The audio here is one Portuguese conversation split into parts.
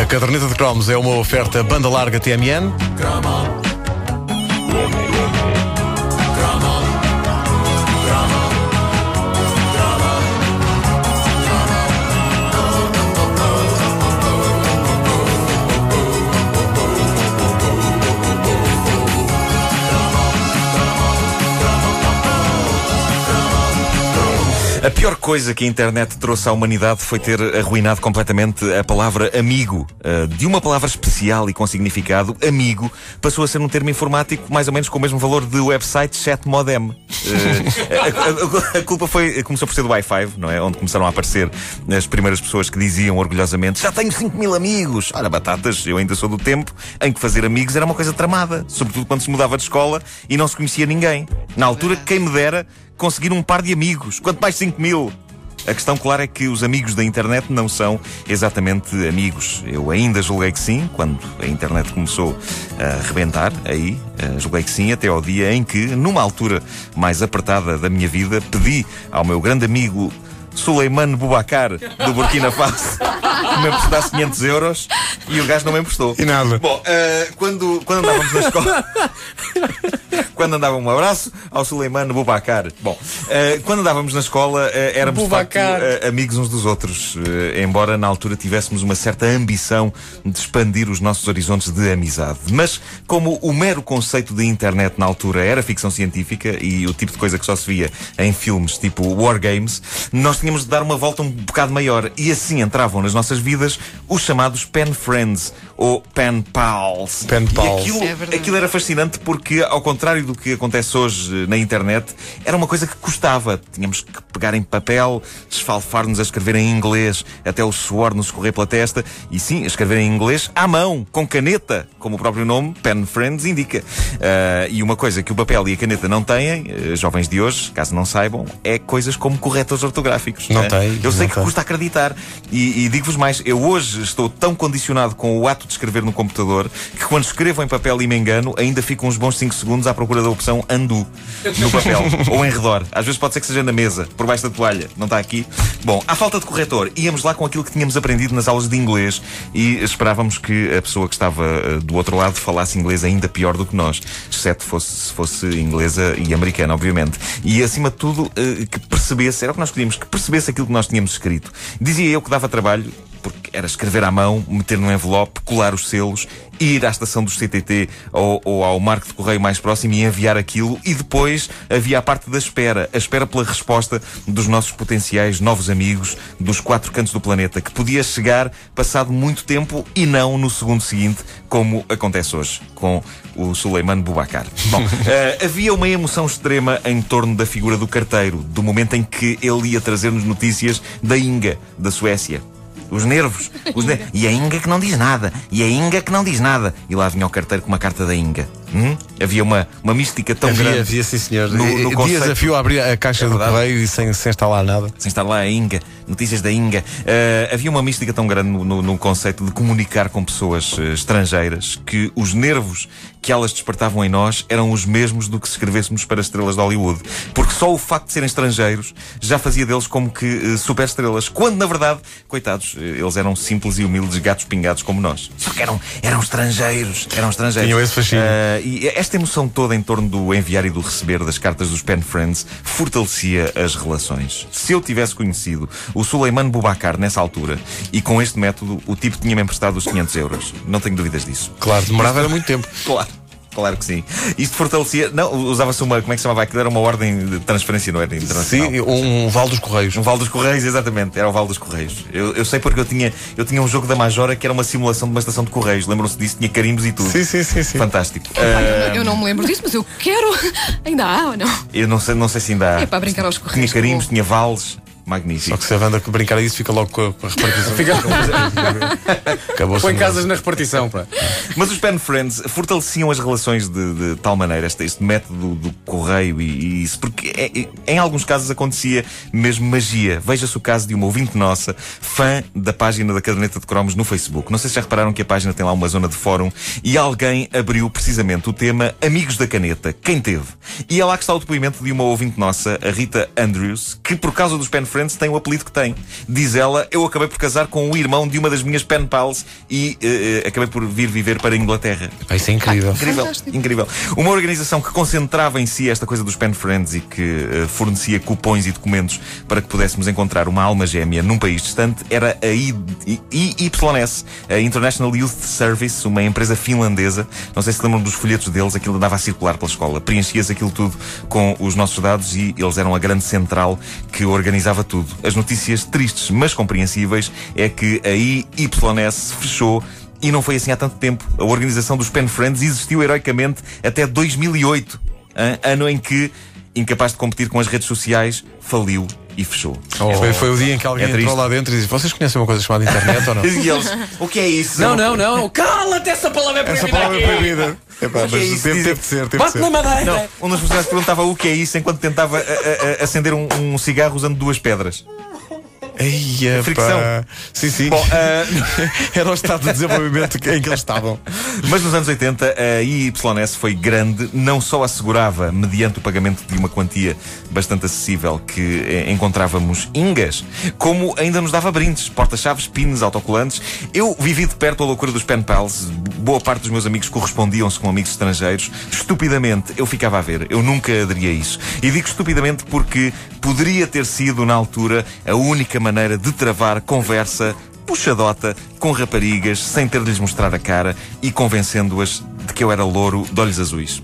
A caderneta de cromos é uma oferta banda larga TMN. A pior coisa que a internet trouxe à humanidade foi ter arruinado completamente a palavra amigo. Uh, de uma palavra especial e com significado, amigo, passou a ser um termo informático mais ou menos com o mesmo valor de website chat modem. Uh, a, a, a, culpa foi, começou por ser do Wi-Fi, não é? Onde começaram a aparecer as primeiras pessoas que diziam orgulhosamente: Já tenho 5 mil amigos. Ora, batatas, eu ainda sou do tempo em que fazer amigos era uma coisa tramada, sobretudo quando se mudava de escola e não se conhecia ninguém. Na altura, quem me dera conseguir um par de amigos, quanto mais 5 mil. A questão, claro, é que os amigos da internet não são exatamente amigos. Eu ainda julguei que sim, quando a internet começou a rebentar, aí, eh, julguei que sim, até ao dia em que, numa altura mais apertada da minha vida, pedi ao meu grande amigo Suleiman Bubacar, do Burkina Faso, que me emprestasse 500 euros e o gajo não me emprestou. E nada. Bom, uh, quando, quando andávamos na escola. quando andava um abraço ao Suleimano Bubacar. Bom, uh, quando andávamos na escola, uh, éramos Bubacar. de facto, uh, amigos uns dos outros, embora na altura tivéssemos uma certa ambição de expandir os nossos horizontes de amizade. Mas, como o mero conceito de internet na altura era ficção científica e o tipo de coisa que só se via em filmes tipo War Games, nós tínhamos de dar uma volta um bocado maior e assim entravam nas nossas vidas os chamados pen friends ou pen pals. Pen pals. E aquilo, É aquilo era fascinante porque, ao contrário do que acontece hoje na internet, era uma coisa que custava. Tínhamos que pegar em papel, esfalfar-nos a escrever em inglês, até o suor nos escorrer pela testa, e sim, a escrever em inglês à mão, com caneta, como o próprio nome, Pen Friends, indica. Uh, e uma coisa que o papel e a caneta não têm, uh, jovens de hoje, caso não saibam, é coisas como corretores ortográficos. Não né? tem, Eu sei que tem. custa acreditar. E, e digo-vos mais, eu hoje estou tão condicionado com o ato de escrever no computador que quando escrevo em papel e me engano, ainda fico uns bons 5 segundos à procura da opção undo no papel ou em redor. Às vezes pode ser que seja na mesa, por baixo da toalha. Não está aqui? Bom, à falta de corretor, íamos lá com aquilo que tínhamos aprendido nas aulas de inglês e esperávamos que a pessoa que estava eh, do outro lado falasse inglês ainda pior do que nós, exceto fosse, se fosse inglesa e americana, obviamente. E acima de tudo, eh, que percebesse, era o que nós queríamos, que percebesse aquilo que nós tínhamos escrito. Dizia eu que dava trabalho, porque era escrever à mão, meter num envelope, colar os selos, ir à estação dos CTT ou, ou ao marco de correio mais próximo e enviar aquilo. E depois havia a parte da espera, a espera pela resposta dos nossos potenciais novos amigos dos quatro cantos do planeta, que podia chegar passado muito tempo e não no segundo seguinte, como acontece hoje com o Suleiman Bubacar. Bom, eh, havia uma emoção extrema em torno da figura do carteiro, do momento em que ele ia trazer-nos notícias da Inga, da Suécia. Os nervos. Os ner- E a Inga que não diz nada. E a Inga que não diz nada. E lá vinha o carteiro com uma carta da Inga. Hum? Havia uma, uma mística tão Havia, grande. havia sim, senhor. No- no Dias conceito- a abrir a caixa É do correio e sem, sem instalar nada. sem estar lá a Inga, notícias da Inga. Eh, havia uma mística tão grande no, no- no conceito de comunicar com pessoas eh, estrangeiras que os nervos que elas despertavam em nós eram os mesmos do que se escrevêssemos para estrelas de Hollywood. Porque só o facto de serem estrangeiros já fazia deles como que eh, super estrelas. Quando, na verdade, coitados, eh, eles eram simples e humildes gatos pingados como nós. Só que eram, eram estrangeiros. Eram estrangeiros. Tinham esse fascínio. Eh, e esta emoção toda em torno do enviar e do receber das cartas dos Pen Friends fortalecia as relações. Se eu tivesse conhecido o Suleiman Bubacar nessa altura e com este método, o tipo tinha-me emprestado os 500 euros. Não tenho dúvidas disso. Claro, demorava era muito tempo. Claro. Claro que sim. Isto fortalecia. Não, usava-se uma. Como é que se chamava aquilo? Era uma ordem de transferência, não era? Internacional. Sim, um Val dos Correios. Um Val dos Correios, exatamente. Era o Val dos Correios. Eu, eu sei porque eu tinha, eu tinha um jogo da Majora que era uma simulação de uma estação de Correios. Lembram-se disso? Tinha carimbos e tudo. Sim, sim, sim, sim. Fantástico. Olha, Ah, eu não me lembro disso, mas eu quero. Ainda há ou não? eu não sei, não sei se ainda há. É para brincar aos Tinha correios. carimbos, Bom. tinha vales. Só Magnífico. que se a banda que brincar a isso fica logo com a, com a repartição. Acabou-se. Põe casas na repartição, pá. Mas os Pen Friends fortaleciam as relações de, de tal maneira, este, este método do correio e, e isso, porque é- é- em alguns casos acontecia mesmo magia. Veja-se o caso de uma ouvinte nossa, fã da página da Caderneta de Cromos no Facebook. Não sei se já repararam que a página tem lá uma zona de fórum e alguém abriu precisamente o tema Amigos da Caneta. Quem teve? E é lá que está o depoimento de uma ouvinte nossa, a Rita Andrews, que por causa dos Pen Friends tem o apelido que tem. Diz ela, eu acabei por casar com o irmão de uma das minhas pen pals e eh, acabei por vir viver para a Inglaterra. Ah, Isso é incrível. Incrível, Fantástico. incrível. Uma organização que concentrava em si esta coisa dos pen friends e que eh, fornecia cupons e documentos para que pudéssemos encontrar uma alma gêmea num país distante era a I- I- IYS, a International Youth Service, uma empresa finlandesa. Não sei se lembram dos folhetos deles, aquilo andava a circular pela escola. Preenchia-se aquilo tudo com os nossos dados e eles eram a grande central que organizava tudo. As notícias tristes, mas compreensíveis, é que a IYS fechou e não foi assim há tanto tempo. A organização dos Pen Friends existiu heroicamente até 2008, hã? ano em que, incapaz de competir com as redes sociais, faliu e fechou. Foi, foi o dia em que alguém É triste. entrou lá dentro e disse: Vocês conhecem uma coisa chamada internet ou não? E eles, o que é isso? Não, não, não. Cala-te, essa palavra é Essa proibida palavra é aqui. proibida. Epá, O que é mas isso? teve, de ser, teve de Bate ser. na madeira. Não, um dos funcionários perguntava o que é isso enquanto tentava a- a- a- acender um, um cigarro usando duas pedras. Eia, Fricção. pá. Sim, sim. Bom, ah, Era o estado de desenvolvimento em que eles estavam. Mas nos anos 80 a IYS foi grande, não só assegurava, mediante o pagamento de uma quantia bastante acessível que encontrávamos ingas, como ainda nos dava brindes, porta-chaves, pins, autocolantes. Eu vivi de perto a loucura dos pen pals. Boa parte dos meus amigos correspondiam-se com amigos estrangeiros. Estupidamente, eu ficava a ver. Eu nunca aderia a isso. E digo estupidamente porque poderia ter sido, na altura, a única maneira de travar conversa puxadota com raparigas sem ter de lhes mostrar a cara e convencendo-as de que eu era louro de olhos azuis.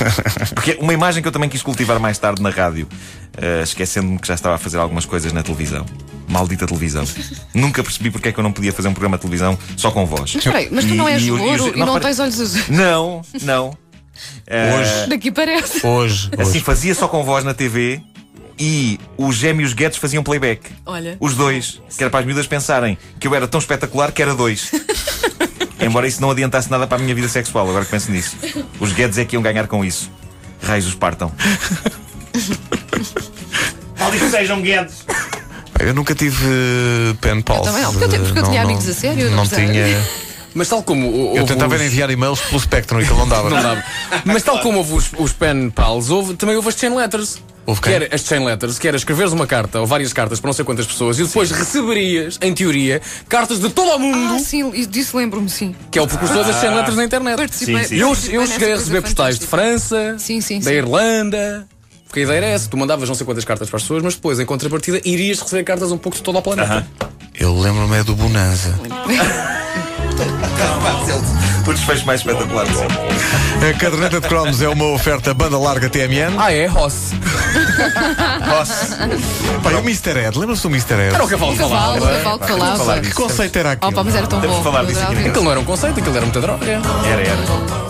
Porque uma imagem que eu também quis cultivar mais tarde na rádio, eh, esquecendo-me que já estava a fazer algumas coisas na televisão. Maldita televisão. Nunca percebi porque é que eu não podia fazer um programa de televisão só com voz. Mas espera aí, mas tu E- não és e o- e louro os- e não, repare- tens olhos azuis. Não, não. Eh, Hoje. Daqui parece. Hoje. Assim hoje. fazia só com voz na TV e os gêmeos Guedes faziam playback. Olha. Os dois. Que era para as miúdas pensarem que eu era tão espetacular que era dois. Embora isso não adiantasse nada para a minha vida sexual, agora que penso nisso. Os Guedes é que iam ganhar com isso. Raios os partam. Malditos sejam Guedes! Eu nunca tive eh, pen pals. também não, porque eu te- porque eu Não, tinha não- amigos a sério, não Não tinha. Mas tal como. Eu tentava os- enviar e-mails pelo Spectrum e aquilo não dava. Não dava. Mas tal como houve os, os pen pals, houve, também houve as chain letters. Houve que quem? era as chain letters, que era escreveres uma carta ou várias cartas para não sei quantas pessoas e depois receberias, em teoria, cartas de todo o mundo, Ah, sim, e disso lembro-me, sim. que é o precursor das chain letters na internet. Participei. sim, eu, participei eu cheguei a receber postais de. França, Sim, sim, da sim. Irlanda. Porque a ideia era essa, tu mandavas não sei quantas cartas para as pessoas, mas depois, em contrapartida, irias receber cartas um pouco de todo o planeta. Eu lembro-me é do Bonanza. O desfecho mais espetacular de sempre. A caderneta de cromos é uma oferta banda larga TMN. Ah, é? Ross. Nossa! Pá, e o Mr. Ed, lembra-se do Mr. Ed? Era o cavalo que o falava. cavalo que falava. Que conceito era aquilo? Oh, pá, mas era tão Temos bom. falar disso aqui. Aquilo não era um conceito, aquilo era muita droga. Era, era.